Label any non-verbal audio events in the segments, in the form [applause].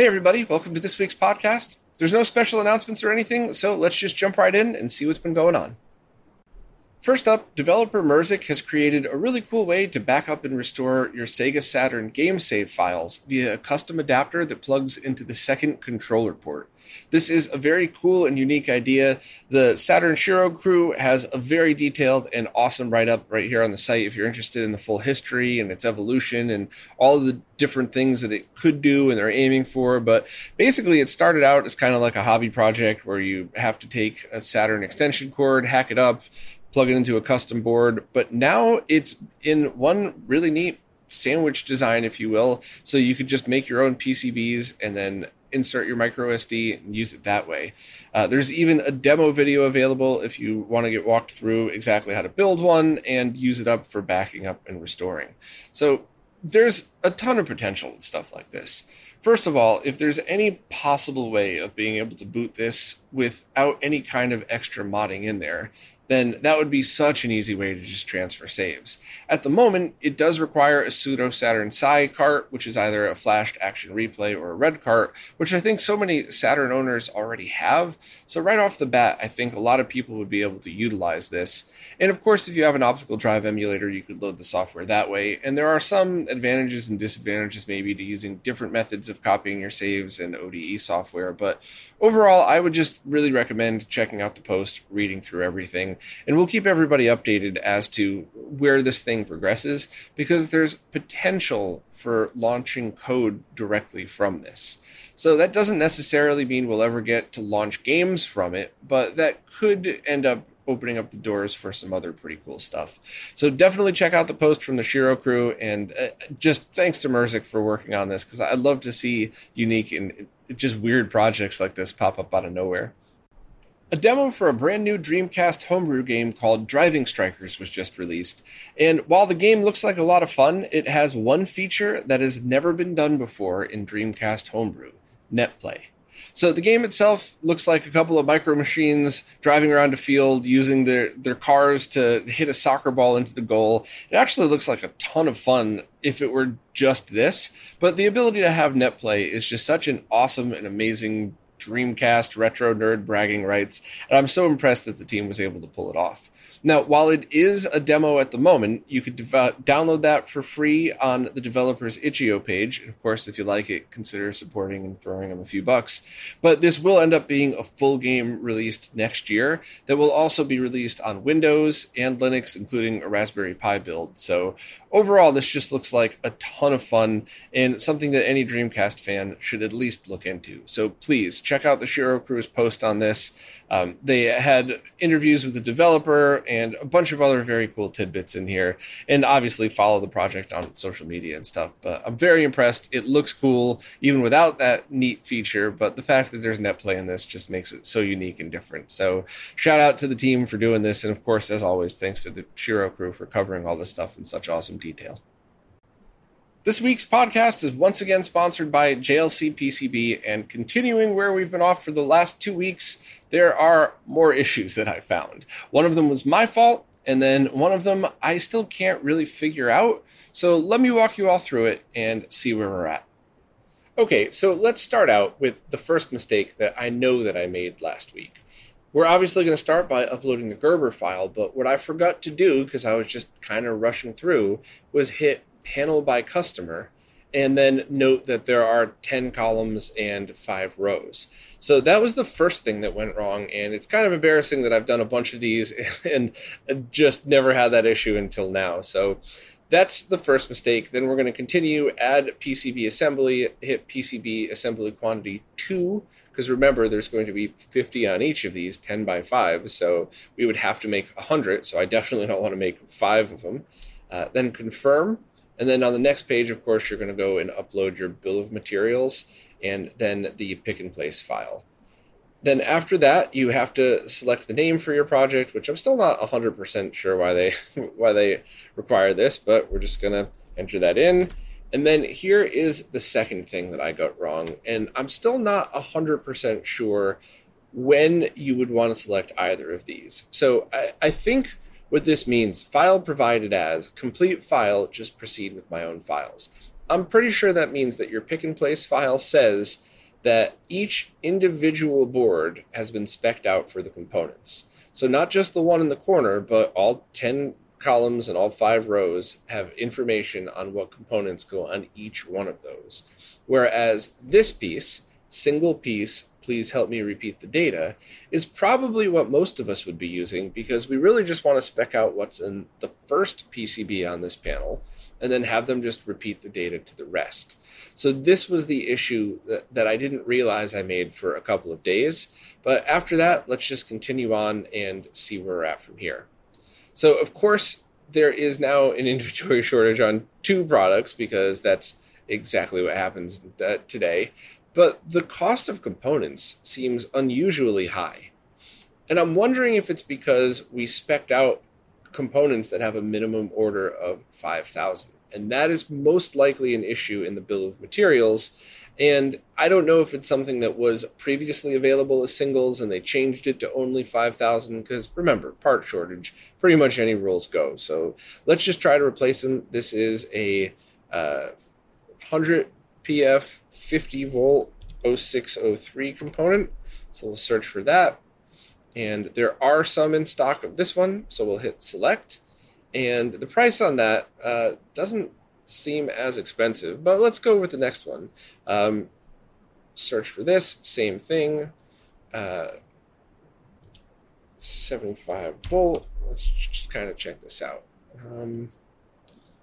Hey, everybody, welcome to this week's podcast. There's no special announcements or anything, so let's just jump right in and see what's been going on. First up, developer Merzik has created a really cool way to back up and restore your Sega Saturn game save files via a custom adapter that plugs into the second controller port. This is a very cool and unique idea. The Saturn Shiro crew has a very detailed and awesome write up right here on the site if you're interested in the full history and its evolution and all the different things that it could do and they're aiming for. But basically, it started out as kind of like a hobby project where you have to take a Saturn extension cord, hack it up, plug it into a custom board. But now it's in one really neat sandwich design, if you will. So you could just make your own PCBs and then insert your micro SD and use it that way. Uh, there's even a demo video available if you want to get walked through exactly how to build one and use it up for backing up and restoring. So there's a ton of potential with stuff like this. First of all, if there's any possible way of being able to boot this without any kind of extra modding in there, then that would be such an easy way to just transfer saves. At the moment, it does require a pseudo Saturn Kai cart, which is either a flashed action replay or a red cart, which I think so many Saturn owners already have. So, right off the bat, I think a lot of people would be able to utilize this. And of course, if you have an optical drive emulator, you could load the software that way. And there are some advantages and disadvantages maybe to using different methods of copying your saves and ODE software. But overall, I would just really recommend checking out the post, reading through everything and we'll keep everybody updated as to where this thing progresses because there's potential for launching code directly from this. So that doesn't necessarily mean we'll ever get to launch games from it, but that could end up opening up the doors for some other pretty cool stuff. So definitely check out the post from the Shiro crew and uh, just thanks to Merzik for working on this because I'd love to see unique and just weird projects like this pop up out of nowhere. A demo for a brand new Dreamcast homebrew game called Driving Strikers was just released. And while the game looks like a lot of fun, it has one feature that has never been done before in Dreamcast homebrew netplay. So the game itself looks like a couple of micro machines driving around a field using their, their cars to hit a soccer ball into the goal. It actually looks like a ton of fun if it were just this, but the ability to have net play is just such an awesome and amazing Dreamcast retro nerd bragging rights, and I'm so impressed that the team was able to pull it off. Now, while it is a demo at the moment, you could dev- download that for free on the developer's itch.io page. And of course, if you like it, consider supporting and throwing them a few bucks. But this will end up being a full game released next year that will also be released on Windows and Linux, including a Raspberry Pi build. So overall, this just looks like a ton of fun and something that any Dreamcast fan should at least look into. So please check out the Shiro Crew's post on this. Um, they had interviews with the developer and a bunch of other very cool tidbits in here. And obviously, follow the project on social media and stuff. But I'm very impressed. It looks cool, even without that neat feature. But the fact that there's netplay in this just makes it so unique and different. So, shout out to the team for doing this. And of course, as always, thanks to the Shiro crew for covering all this stuff in such awesome detail. This week's podcast is once again sponsored by JLCPCB, and continuing where we've been off for the last two weeks, there are more issues that I found. One of them was my fault, and then one of them I still can't really figure out. So let me walk you all through it and see where we're at. Okay, so let's start out with the first mistake that I know that I made last week. We're obviously going to start by uploading the Gerber file, but what I forgot to do because I was just kind of rushing through was hit panel by customer, and then note that there are 10 columns and five rows. So that was the first thing that went wrong, and it's kind of embarrassing that I've done a bunch of these [laughs] and just never had that issue until now. So that's the first mistake. Then we're going to continue, add PCB assembly, hit PCB assembly quantity 2, because remember, there's going to be 50 on each of these, 10 by 5, so we would have to make 100, so I definitely don't want to make 5 of them. Uh, then confirm, and then on the next page, of course, you're going to go and upload your bill of materials and then the pick and place file. Then after that, you have to select the name for your project, which I'm still not 100% sure why they [laughs] why they require this, but we're just going to enter that in. And then here is the second thing that I got wrong, and I'm still not 100% sure when you would want to select either of these. So I, I think what this means, file provided as, complete file, just proceed with my own files. I'm pretty sure that means that your pick and place file says that each individual board has been specced out for the components. So not just the one in the corner, but all 10 columns and all five rows have information on what components go on each one of those. Whereas this piece, single piece, please help me repeat the data, is probably what most of us would be using because we really just want to spec out what's in the first PCB on this panel and then have them just repeat the data to the rest. So this was the issue that, that I didn't realize I made for a couple of days. But after that, let's just continue on and see where we're at from here. So, of course, there is now an [laughs] inventory shortage on two products because that's exactly what happens today. But the cost of components seems unusually high. And I'm wondering if it's because we spec'd out components that have a minimum order of 5,000. And that is most likely an issue in the bill of materials. And I don't know if it's something that was previously available as singles and they changed it to only 5,000 because remember, part shortage, pretty much any rules go. So let's just try to replace them. This is a uh, 100 PF 50 volt 0603 component. So we'll search for that. And there are some in stock of this one, so we'll hit select. And the price on that uh, doesn't seem as expensive, but let's go with the next one. Um, search for this, same thing. Uh, 75 volt. Let's just kind of check this out. Um,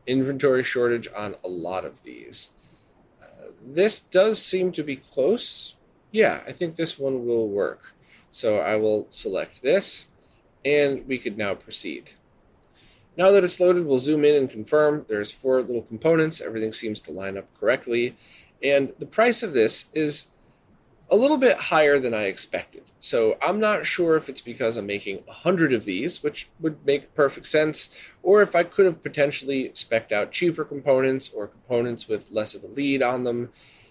inventory shortage on a lot of these. This does seem to be close. Yeah, I think this one will work. So I will select this and we could now proceed. Now that it's loaded, we'll zoom in and confirm. There's four little components. Everything seems to line up correctly. And the price of this is a little bit higher than I expected. So I'm not sure if it's because I'm making 100 of these, which would make perfect sense, or if I could have potentially specced out cheaper components or components with less of a lead on them.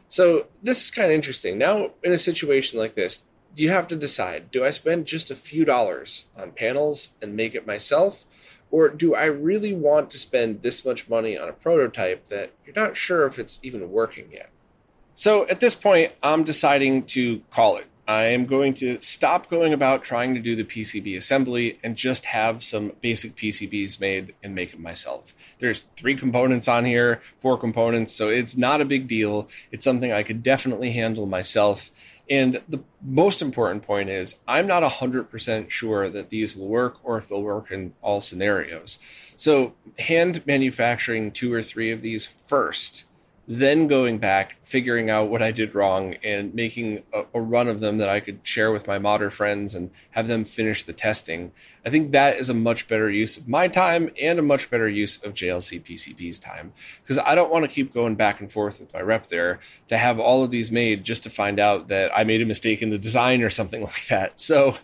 So this is kind of interesting. Now, in a situation like this, you have to decide do I spend just a few dollars on panels and make it myself? Or do I really want to spend this much money on a prototype that you're not sure if it's even working yet? So at this point, I'm deciding to call it. I am going to stop going about trying to do the PCB assembly and just have some basic PCBs made and make them myself. There's three components on here, four components, so it's not a big deal. It's something I could definitely handle myself. And the most important point is, I'm not 100% sure that these will work or if they'll work in all scenarios. So, hand manufacturing two or three of these first then going back, figuring out what I did wrong, and making a, a, run of them that I could share with my modder friends and have them finish the testing. I think that is a much better use of my time and a much better use of JLCPCB's time because I don't want to keep going back and forth with my rep there to have all of these made just to find out that I made a mistake in the design or something [laughs] like that. So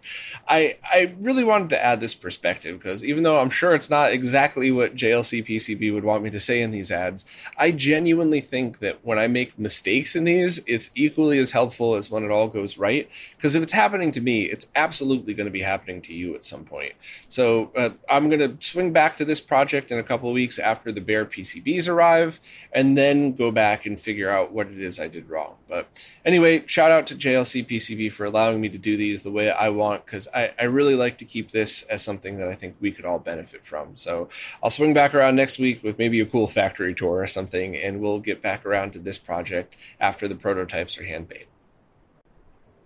I I really wanted to add this perspective because even though I'm sure it's not exactly what JLCPCB would want me to say in these ads, I genuinely think that when I make mistakes in these, it's equally as helpful as when it all goes right. Because if it's happening to me, it's absolutely going to be happening to you at some point. So uh, I'm going to swing back to this project in a couple of weeks after the bare PCBs arrive, and then go back and figure out what it is I did wrong. But anyway, shout out to JLCPCB for allowing me to do these the way I want, because I, I really like to keep this as something that I think we could all benefit from. So I'll swing back around next week with maybe a cool factory tour or something, and we'll get back around to this project after the prototypes are hand made.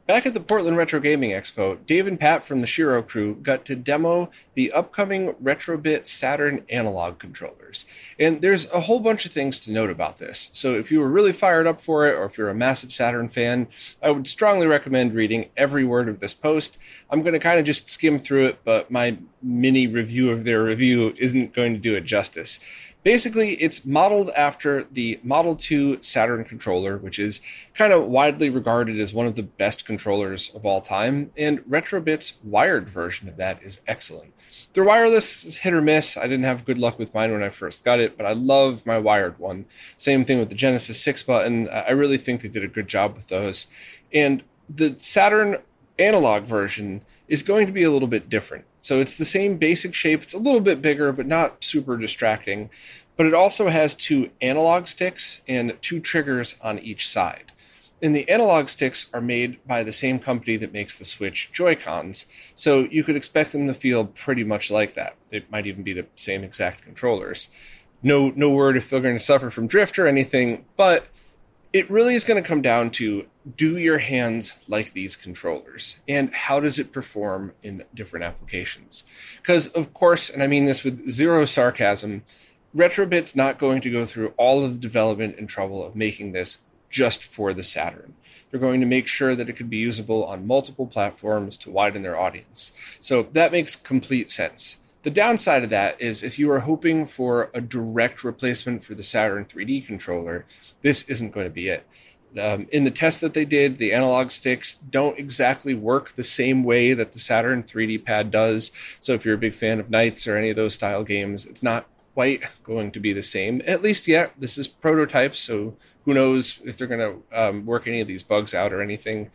Back at the Portland Retro Gaming Expo, Dave and Pat from the Shiro crew got to demo the upcoming Retro-Bit Saturn analog controllers. And there's a whole bunch of things to note about this. So if you were really fired up for it, or if you're a massive Saturn fan, I would strongly recommend reading every word of this post. I'm going to kind of just skim through it, but my mini review of their review isn't going to do it justice. Basically, it's modeled after the Model 2 Saturn controller, which is kind of widely regarded as one of the best controllers of all time, and Retro-Bit's wired version of that is excellent. Their wireless is hit or miss. I didn't have good luck with mine when I first got it, but I love my wired one. Same thing with the Genesis 6 button. I really think they did a good job with those. And the Saturn analog version is going to be a little bit different. So it's the same basic shape. It's a little bit bigger, but not super distracting. But it also has two analog sticks and two triggers on each side. And the analog sticks are made by the same company that makes the Switch Joy-Cons, so you could expect them to feel pretty much like that. It might even be the same exact controllers. No, no word if they're going to suffer from drift or anything, but it really is going to come down to do your hands like these controllers? And how does it perform in different applications? Because of course and i mean this with zero sarcasm Retro-Bit's not going to go through all of the development and trouble of making this just for the saturn. They're going to make sure that it can be usable on multiple platforms to widen their audience. So that makes complete sense the downside of that is if you are hoping for a direct replacement for the Saturn 3D controller, this isn't going to be it. Um, in the test that they did, the analog sticks don't exactly work the same way that the Saturn 3D pad does. So if you're a big fan of NiGHTS or any of those style games, it's not quite going to be the same. At least yet, this is prototype, so who knows if they're going to um, work any of these bugs out or anything.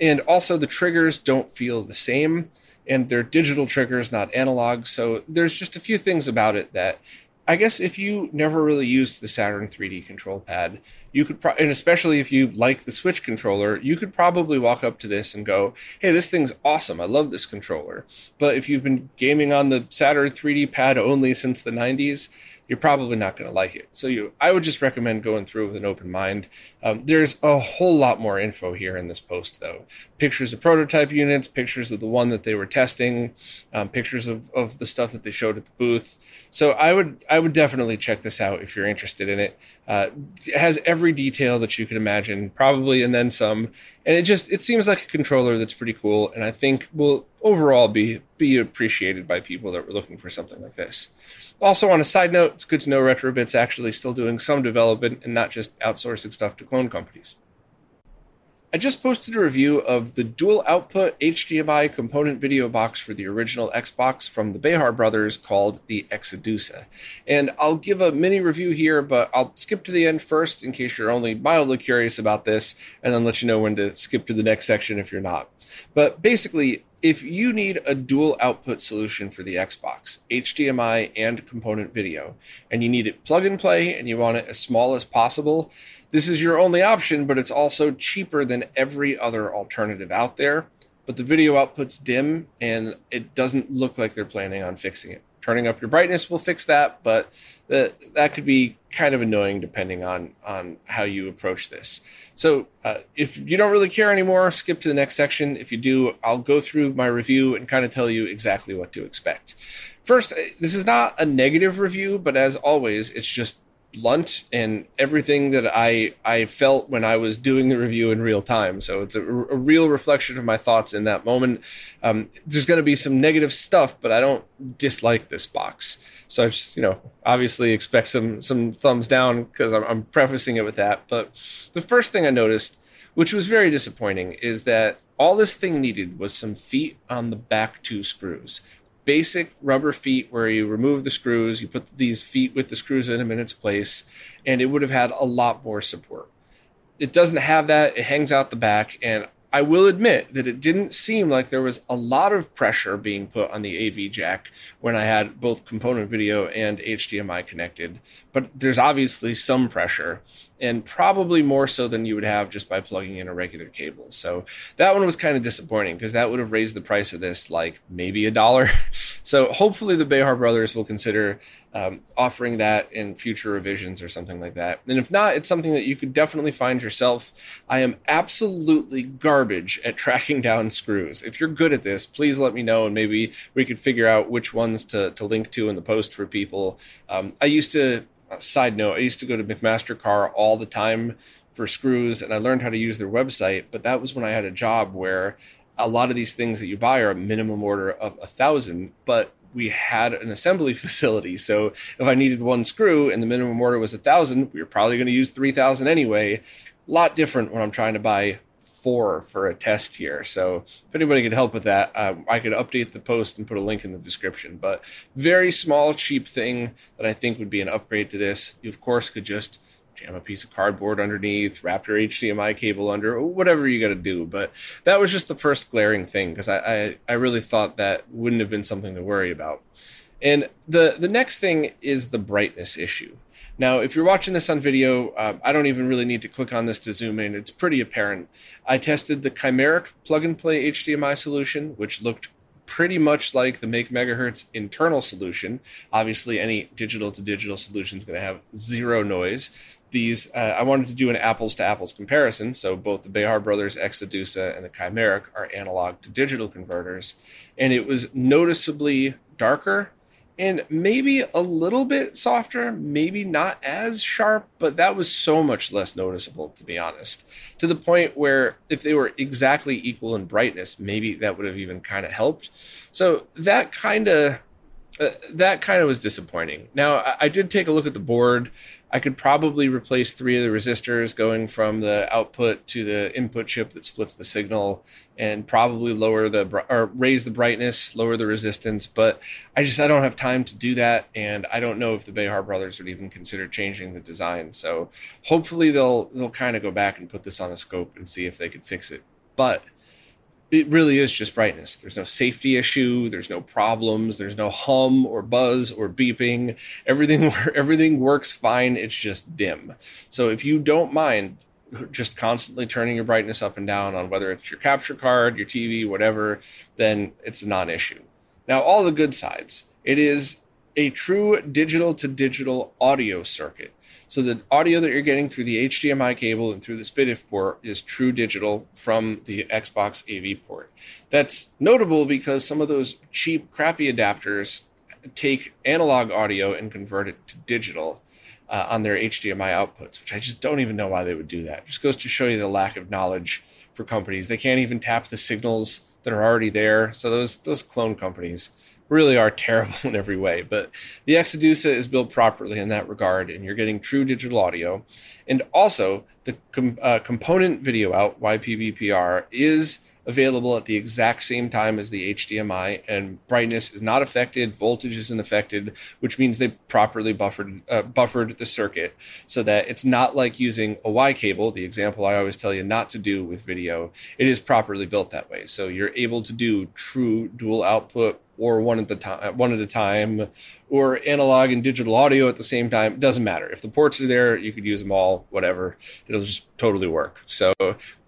And also, the triggers don't feel the same and they're digital triggers, not analog. So there's just a few things about it that I guess if you never really used the Saturn 3D control pad, you could, pro- and especially if you like the Switch controller, you could probably walk up to this and go, "Hey, this thing's awesome! I love this controller." But if you've been gaming on the Saturn 3D pad only since the 90s, you're probably not going to like it. So you, I would just recommend going through with an open mind. Um, there's a whole lot more info here in this post, though. Pictures of prototype units, pictures of the one that they were testing, um, pictures of, of the stuff that they showed at the booth. So I would I would definitely check this out if you're interested in it. Uh, it has every detail that you could imagine, probably, and then some. And it just it seems like a controller that's pretty cool, and I think will overall be be appreciated by people that were looking for something like this. Also, on a side note, it's good to know Retro-Bit's actually still doing some development and not just outsourcing stuff to clone companies. I just posted a review of the dual output HDMI component video box for the original Xbox from the Behar brothers called the Xedusa. And I'll give a mini review here, but I'll skip to the end first in case you're only mildly curious about this, and then let you know when to skip to the next section if you're not. But basically, if you need a dual output solution for the Xbox, HDMI and component video, and you need it plug and play and you want it as small as possible, this is your only option, but it's also cheaper than every other alternative out there. But the video output's dim and it doesn't look like they're planning on fixing it turning up your brightness will fix that, but that that could be kind of annoying depending on on how you approach this. So uh, if you don't really care anymore, skip to the next section. If you do, I'll go through my review and kind of tell you exactly what to expect. First, this is not a negative review, but as always, it's just blunt and everything that I I felt when I was doing the review in real time. So it's a, a real reflection of my thoughts in that moment. Um, there's going to be some negative stuff, but I don't dislike this box. So I just you know obviously expect some some thumbs down because I'm, I'm prefacing it with that. But the first thing I noticed, which was very disappointing, is that all this thing needed was some feet on the back two screws basic rubber feet where you remove the screws, you put these feet with the screws in them in its place, and it would have had a lot more support. It doesn't have that, it hangs out the back, and I will admit that it didn't seem like there was a lot of pressure being put on the AV jack when I had both component video and HDMI connected, but there's obviously some pressure and probably more so than you would have just by plugging in a regular cable. So that one was kind of disappointing because that would have raised the price of this like maybe a dollar. [laughs] so hopefully the Behar brothers will consider um, offering that in future revisions or something like that. And if not, it's something that you could definitely find yourself. I am absolutely garbage at [laughs] tracking down screws. If you're good at this, please let me know and maybe we could figure out which ones to, to link to in the post for people. Um, I used to Uh, side note, I used to go to McMaster-Carr all the time for screws, and I learned how to use their website. But that was when I had a job where a lot of these things that you buy are a minimum order of a thousand, but we had an assembly [laughs] facility. So if I needed one screw and the minimum order was a thousand, we were probably going to use three thousand anyway. A lot different when I'm trying to buy four for a test here. So if anybody could help with that, uh, I could update the post and put a link in the description. But very small, cheap thing that I think would be an upgrade to this. You of course could just jam a piece of cardboard underneath, wrap your HDMI cable under, whatever you got to do. But that was just the first glaring thing because I, I, I really thought that wouldn't have been something to worry about. And the the next thing is the brightness issue. Now, if you're watching this on video, uh, I don't even really need to click on this to zoom in. It's pretty apparent. I tested the Chimeric plug and play HDMI solution, which looked pretty much like the MakeMHz internal solution. Obviously, any digital to digital solution is going to have zero noise. These, uh, I wanted to do an apples to apples comparison. So both the Behar Brothers Xedusa and the Chimeric are analog to digital converters, and it was noticeably darker and maybe a little bit softer, maybe not as sharp, but that was so much less noticeable, to be honest. To the point where if they were exactly equal in brightness, maybe that would have even kind of helped. So that kind of uh, that kind of was disappointing. Now I, I did take a look at the board. I could probably replace three of the resistors going from the output to the input chip that splits the signal and probably lower the or raise the brightness, lower the resistance, but I just I don't have time to do that and I don't know if the Behar brothers would even consider changing the design. So hopefully they'll they'll kind of go back and put this on a scope and see if they could fix it. But it really is just brightness. There's no safety issue. There's no problems. There's no hum or buzz or beeping. Everything [laughs] everything works fine. It's just dim. So if you don't mind just constantly turning your brightness up and down on whether it's your capture card, your TV, whatever, then it's a non-issue. Now, all the good sides. It is a true digital to digital audio circuit. So the audio that you're getting through the HDMI cable and through the SPDIF port is true digital from the Xbox AV port. That's notable because some of those cheap, crappy adapters take analog audio and convert it to digital. Uh, on their HDMI outputs, which I just don't even know why they would do that. It just goes to show you the lack of knowledge for companies. They can't even tap the signals that are already there. So those those clone companies really are terrible [laughs] in every way. But the Xedusa is built properly in that regard, and you're getting true digital audio. And also, the com- uh, component video out, YPBPR, is available at the exact same time as the HDMI, and brightness is not affected, voltage isn't affected, which means they properly buffered uh, buffered the circuit so that it's not like using a Y cable, the example I always tell you not to do with video. It is properly built that way, so you're able to do true dual output or one at the time, one at a time, or analog and digital audio at the same time. Doesn't matter. If the ports are there, you could use them all. Whatever, it'll just totally work. So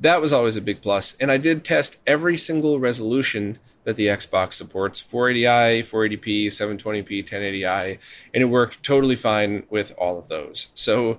that was always a big plus. And I did test every single resolution that the Xbox supports 480i, 480p, 720p, 1080i, and it worked totally fine with all of those. So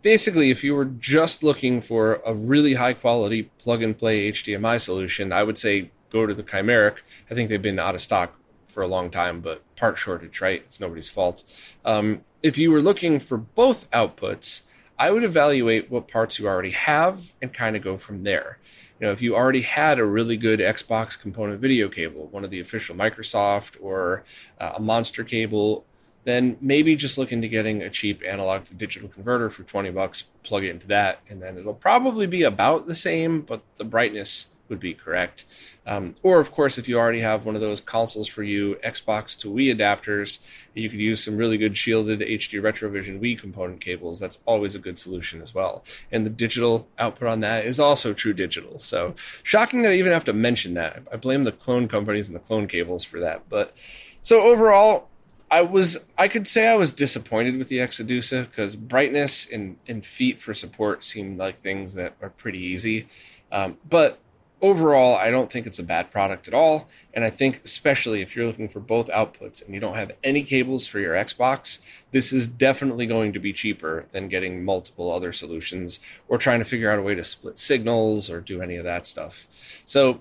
basically, if you were just looking for a really high quality plug and play HDMI solution, I would say go to the Chimeric. I think they've been out of stock for a long time, but part shortage, right? It's nobody's fault. Um, if you were looking for both outputs, I would evaluate what parts you already have and kind of go from there. You know, if you already had a really good Xbox component video cable, one of the official Microsoft or uh, a Monster cable, then maybe just look into getting a cheap analog to digital converter for 20 bucks, plug it into that, and then it'll probably be about the same, but the brightness would be correct. Um, or, of course, if you already have one of those Consoles4U, Xbox to Wii adapters, you could use some really good shielded HD Retrovision Wii component cables. That's always a good solution as well. And the digital output on that is also true digital. So, shocking that I even have to mention that. I blame the clone companies and the clone cables for that. But so overall, I was I could say I was disappointed with the Xedusa because brightness and, and feet for support seemed like things that are pretty easy. Um, but overall, I don't think it's a bad product at all. And I think, especially if you're looking for both outputs and you don't have any cables for your Xbox, this is definitely going to be cheaper than getting multiple other solutions or trying to figure out a way to split signals or do any of that stuff. So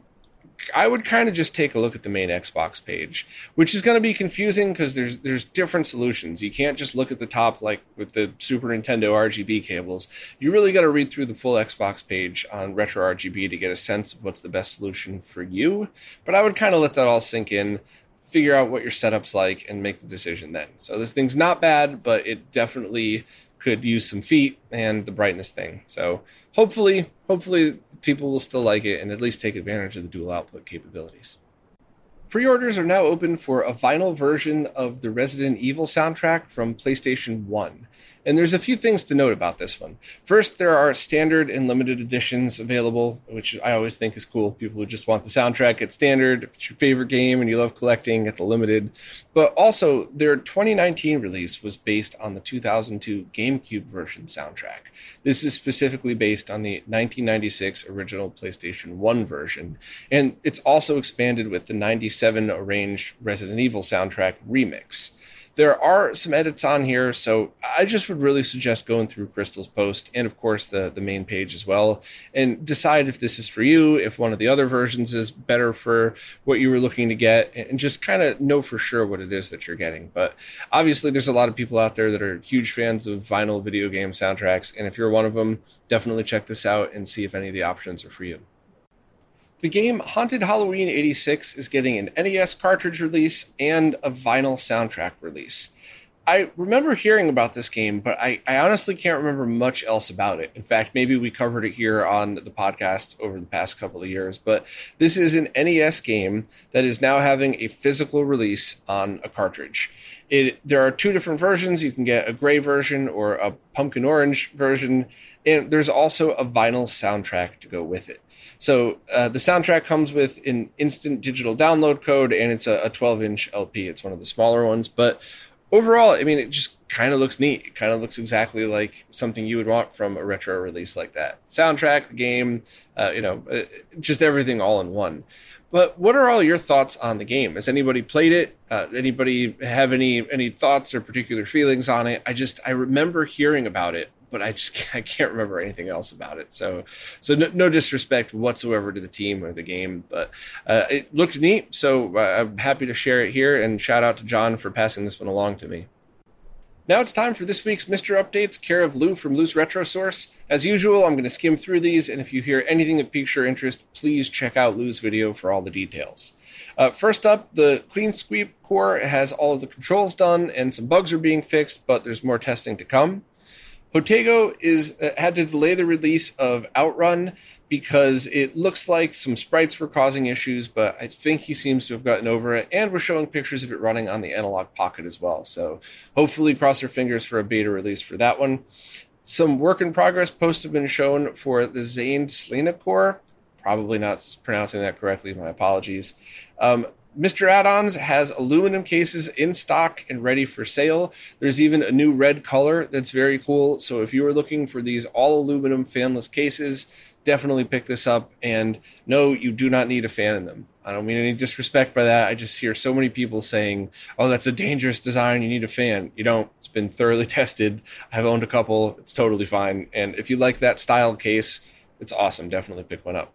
I would kind of just take a look at the main Xbox page, which is going to be confusing because there's there's different solutions. You can't just look at the top like with the Super Nintendo RGB cables. You really got to read through the full Xbox page on Retro RGB to get a sense of what's the best solution for you. But I would kind of let that all sink in, figure out what your setup's like, and make the decision then. So this thing's not bad, but it definitely could use some feet and the brightness thing. So hopefully, hopefully people will still like it and at least take advantage of the dual output capabilities. Pre orders are now open for a vinyl version of the Resident Evil soundtrack from PlayStation 1. And there's a few things to note about this one. First, there are standard and limited editions available, which I always think is cool. People who just want the soundtrack get standard. If it's your favorite game and you love collecting, get the limited. But also, their 2019 release was based on the 2002 GameCube version soundtrack. This is specifically based on the 1996 original PlayStation 1 version. And it's also expanded with the 97 arranged Resident Evil soundtrack remix. There are some edits on here, so I just would really suggest going through Crystal's post and, of course, the, the main page as well, and decide if this is for you, if one of the other versions is better for what you were looking to get, and just kind of know for sure what it is that you're getting. But obviously, there's a lot of people out there that are huge fans of vinyl video game soundtracks, and if you're one of them, definitely check this out and see if any of the options are for you. The game Haunted Halloween 86 is getting an NES cartridge release and a vinyl soundtrack release. I remember hearing about this game, but I, I, honestly can't remember much else about it. In fact, maybe we covered it here on the podcast over the past couple of years. But this is an NES game that is now having a physical release on a cartridge. It, there are two different versions. You can get a gray version or a pumpkin orange version, and there's also a vinyl soundtrack to go with it. So uh, the soundtrack comes with an instant digital download code, and it's a, a 12 inch LP. It's one of the smaller ones, but overall, I mean, it just kind of looks neat. It kind of looks exactly like something you would want from a retro release like that. Soundtrack, the game, uh, you know, uh, just everything all in one. But what are all your thoughts on the game? Has anybody played it? Uh, anybody have any any thoughts or particular feelings on it? I just I remember hearing about it but I just [laughs] I can't remember anything else about it. So so no, no disrespect whatsoever to the team or the game, but uh, it looked neat. So uh, I'm happy to share it here, and shout out to John for passing this one along to me. Now it's time for this week's MiSTer Updates, care of Lu from Lu's Retro Source. As usual, I'm going to skim through these, and if you hear anything that piques your interest, please check out Lu's video for all the details. Uh, first up, the Clean Sweep core has all of the controls done, and some bugs are being fixed, but there's more testing to come. Jotego is uh, had to delay the release of Outrun because it looks like some sprites were causing issues, but I think he seems to have gotten over it. And we're showing pictures of it running on the Analog Pocket as well. So hopefully, cross your fingers for a beta release for that one. Some work in progress posts have been shown for the Xain'd Sleena core. Probably not pronouncing that correctly. My apologies. Um, MiSTer Add-ons has aluminum cases in stock and ready for sale. There's even a new red color that's very cool. So if you are looking for these all aluminum fanless cases, definitely pick this up. And no, you do not need a fan in them. I don't mean any disrespect by that. I just hear so many people saying, "Oh, that's a dangerous design. You need a fan." You don't. It's been thoroughly [laughs] tested. I've owned a couple. It's totally fine. And if you like that style case, it's awesome. Definitely pick one up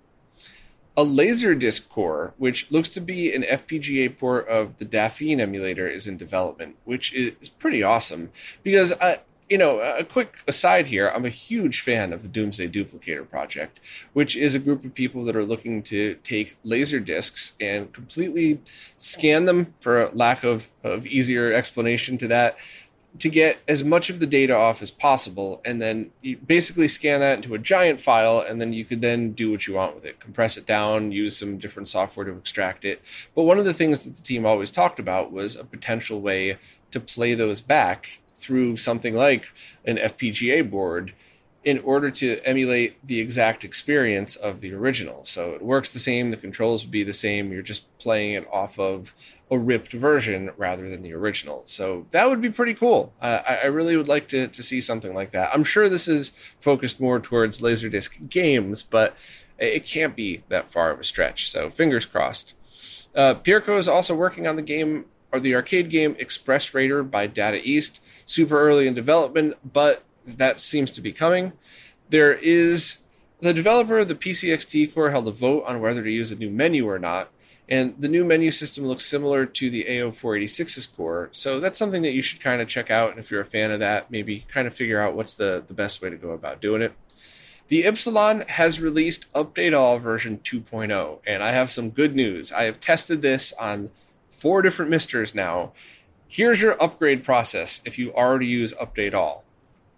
a Laserdisc core, which looks to be an FPGA port of the Daphne emulator, is in development, which is pretty awesome. Because I, you know, a quick aside here, I'm a huge fan of the Domesday Duplicator project, which is a group of people that are looking to take laser discs and completely scan them, for lack of, of easier explanation to that, to get as much of the data off as possible and then you basically scan that into a giant file and then you could then do what you want with it. Compress it down use some different software to extract it. But one of the things that the team always talked about was a potential way to play those back through something like an FPGA board in order to emulate the exact experience of the original. So it works the same, the controls would be the same, you're just playing it off of a ripped version rather than the original. So that would be pretty cool. Uh, I, really would like to, to see something like that. I'm sure this is focused more towards Laserdisc games, but it can't be that far of a stretch. So fingers crossed. Uh, Pierco is also working on the game or the arcade game Express Raider by Data East. Super early in development, but that seems to be coming. There is the developer of the PCXT core held a vote on whether to use a new menu or not, and the new menu system looks similar to the AO486's core, so that's something that you should kind of check out. And if you're a fan of that, maybe kind of figure out what's the, the best way to go about doing it. theypsilon has released Update All version 2.0, and I have some good news. I have tested this on four different MiSTers now. Here's your upgrade process if you already use Update All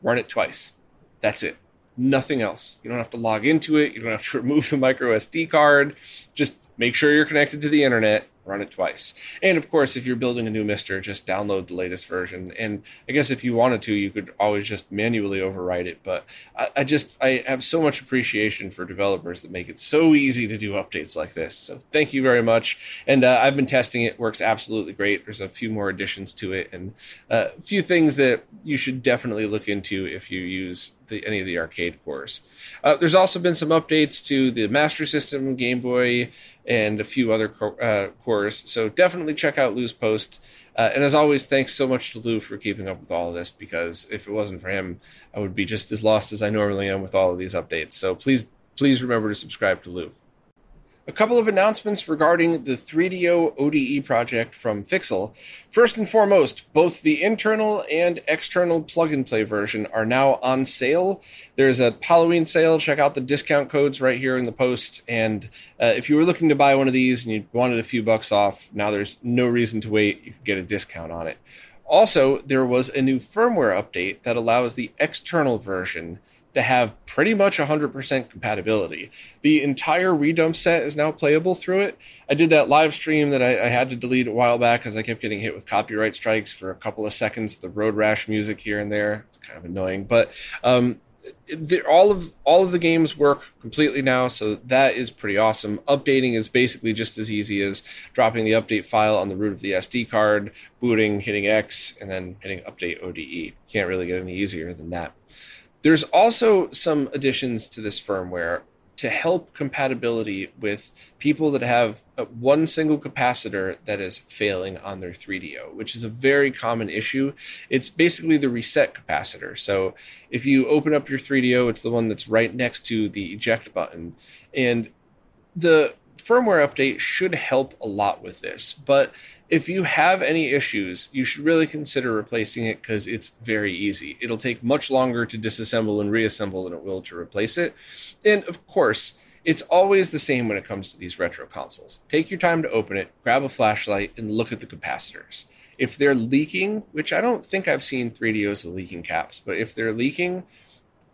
run it twice. That's it. Nothing else. You don't have to log into it. You don't have to [laughs] remove the micro SD card. Just make sure you're connected to the internet, run it twice. And of course, if you're building a new MiSTer, just download the latest version. And I guess if you wanted to, you could always just manually overwrite it. But I, I just I have so much appreciation for developers that make it so easy to do updates like this. So thank you very much. And uh, I've been testing it; works absolutely great. There's a few more additions to it, and uh, a few things that you should definitely look into if you use the, any of the arcade cores. Uh, there's also been some updates to the Master System, Game Boy, and a few other uh, cores. So definitely check out Lu's post. Uh, and as always, thanks so much to Lu for keeping up with all of this because if it wasn't for him, I would be just as lost as I normally am with all of these updates. So please, please remember to subscribe to Lu. A couple of announcements regarding the 3DO ODE project from Fixel. First and foremost, both the internal and external plug and play version are now on sale. There's a Halloween sale. Check out the discount codes right here in the post. And uh, if you were looking to buy one of these and you wanted a few bucks off, now there's no reason to wait. You can get a discount on it. Also, there was a new firmware update that allows the external version to have pretty much 100% compatibility. The entire redump set is now playable through it. I did that live stream that I, I had to delete a while back because I kept getting hit with copyright strikes for a couple of seconds. The road rash music here and there, it's kind of annoying, but um, all of all of the games work completely now, so that is pretty awesome. Updating is basically just as easy as dropping the update file on the root of the SD card, booting, hitting X, and then hitting update ODE. Can't really get any easier than that. There's also some additions to this firmware to help compatibility with people that have uh, one single capacitor that is failing on their 3DO, which is a very common issue. It's basically the reset capacitor. So if you open up your 3DO, it's the one that's right next to the eject button. And the firmware update should help a lot with this. But if you have any issues, you should really consider replacing it because it's very easy. It'll take much longer to disassemble and reassemble than it will to replace it. And of course, it's always the same when it comes to these retro consoles. Take your time to open it, grab a flashlight, and look at the capacitors. If they're leaking, which I don't think I've seen 3DOs with leaking caps, but if they're leaking,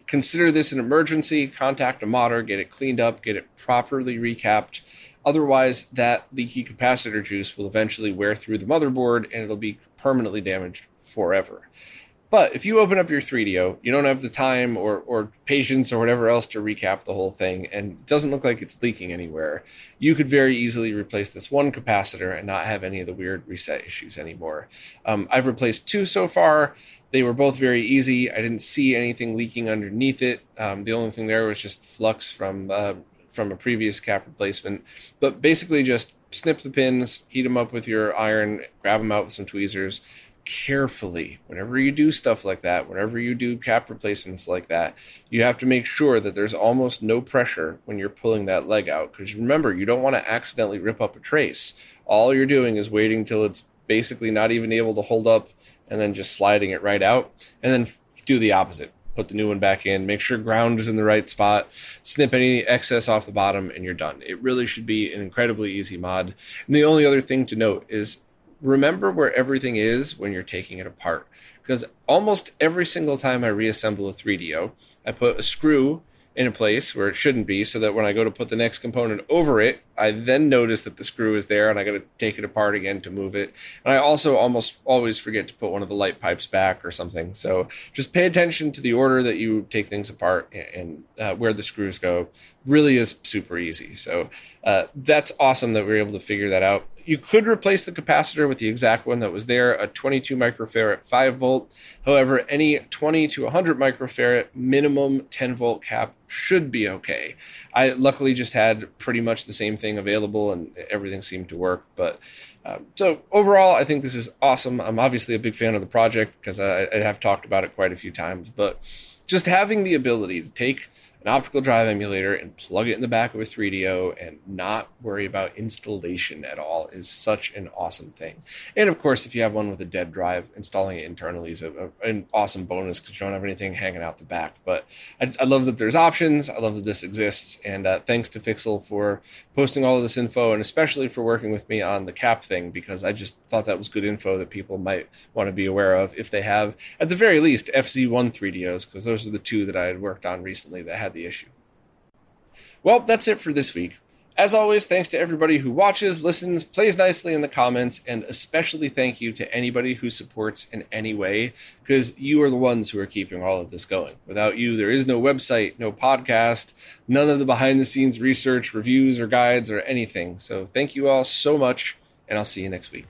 consider this an emergency. Contact a modder, get it cleaned up, get it properly recapped. Otherwise, that leaky capacitor juice will eventually wear through the motherboard and it'll be permanently damaged forever. But if you open up your 3DO, you don't have the time or, or patience or whatever else to recap the whole thing, and it doesn't look like it's leaking anywhere. You could very easily replace this one capacitor and not have any of the weird reset issues anymore. Um, I've replaced two so far. They were both very easy. I didn't see anything leaking underneath it. Um, the only thing there was just flux from uh, from a previous cap replacement. But basically, just snip the pins, heat them up with your iron, grab them out with some tweezers carefully. Whenever you do stuff like that, whenever you do cap replacements like that, you have to make sure that there's almost no pressure when you're pulling that leg out. Because remember, you don't want to accidentally rip up a trace. All you're doing is waiting till it's basically not even able to hold up and then just sliding it right out. And then do the opposite put the new one back in, make sure ground is in the right spot, snip any excess off the bottom, and you're done. It really should be an incredibly easy mod. And the only other thing to note is remember where everything is when you're taking it apart. Because almost every single time I reassemble a 3DO, I put a screw in a place where it shouldn't be so that when I go to put the next component over it, I then notice that the screw is there and I got to take it apart again to move it. And I also almost always forget to put one of the light pipes back or something. So just pay attention to the order that you take things apart and uh, where the screws go. Really is super easy. So uh, that's awesome that we are able to figure that out you could replace the capacitor with the exact one that was there, a 22 microfarad 5 volt. However, any 20 to 100 microfarad minimum 10 volt cap should be okay. I luckily just had pretty much the same thing available and everything seemed to work. But um, so overall, I think this is awesome. I'm obviously a big fan of the project because I, I have talked about it quite a few times, but just having the ability to take an optical drive emulator and plug it in the back of a 3DO and not worry about installation at all is such an awesome thing. And of course, if you have one with a dead drive, installing it internally is a, a, an awesome bonus because you don't have anything hanging out the back. But I, I, love that there's options. I love that this exists. And uh, thanks to Fixel for posting all of this info and especially for working with me on the cap thing because I just thought that was good info that people might want to be aware of if they have, at the very least, FZ1 3DOs because those are the two that I had worked on recently that had the issue. Well, that's it for this week. As always, thanks to everybody who watches, listens, plays nicely in the comments, and especially thank you to anybody who supports in any way, because you are the ones who are keeping all of this going. Without you, there is no website, no podcast, none of the behind the scenes research, reviews, or guides, or anything. So thank you all so much, and I'll see you next week.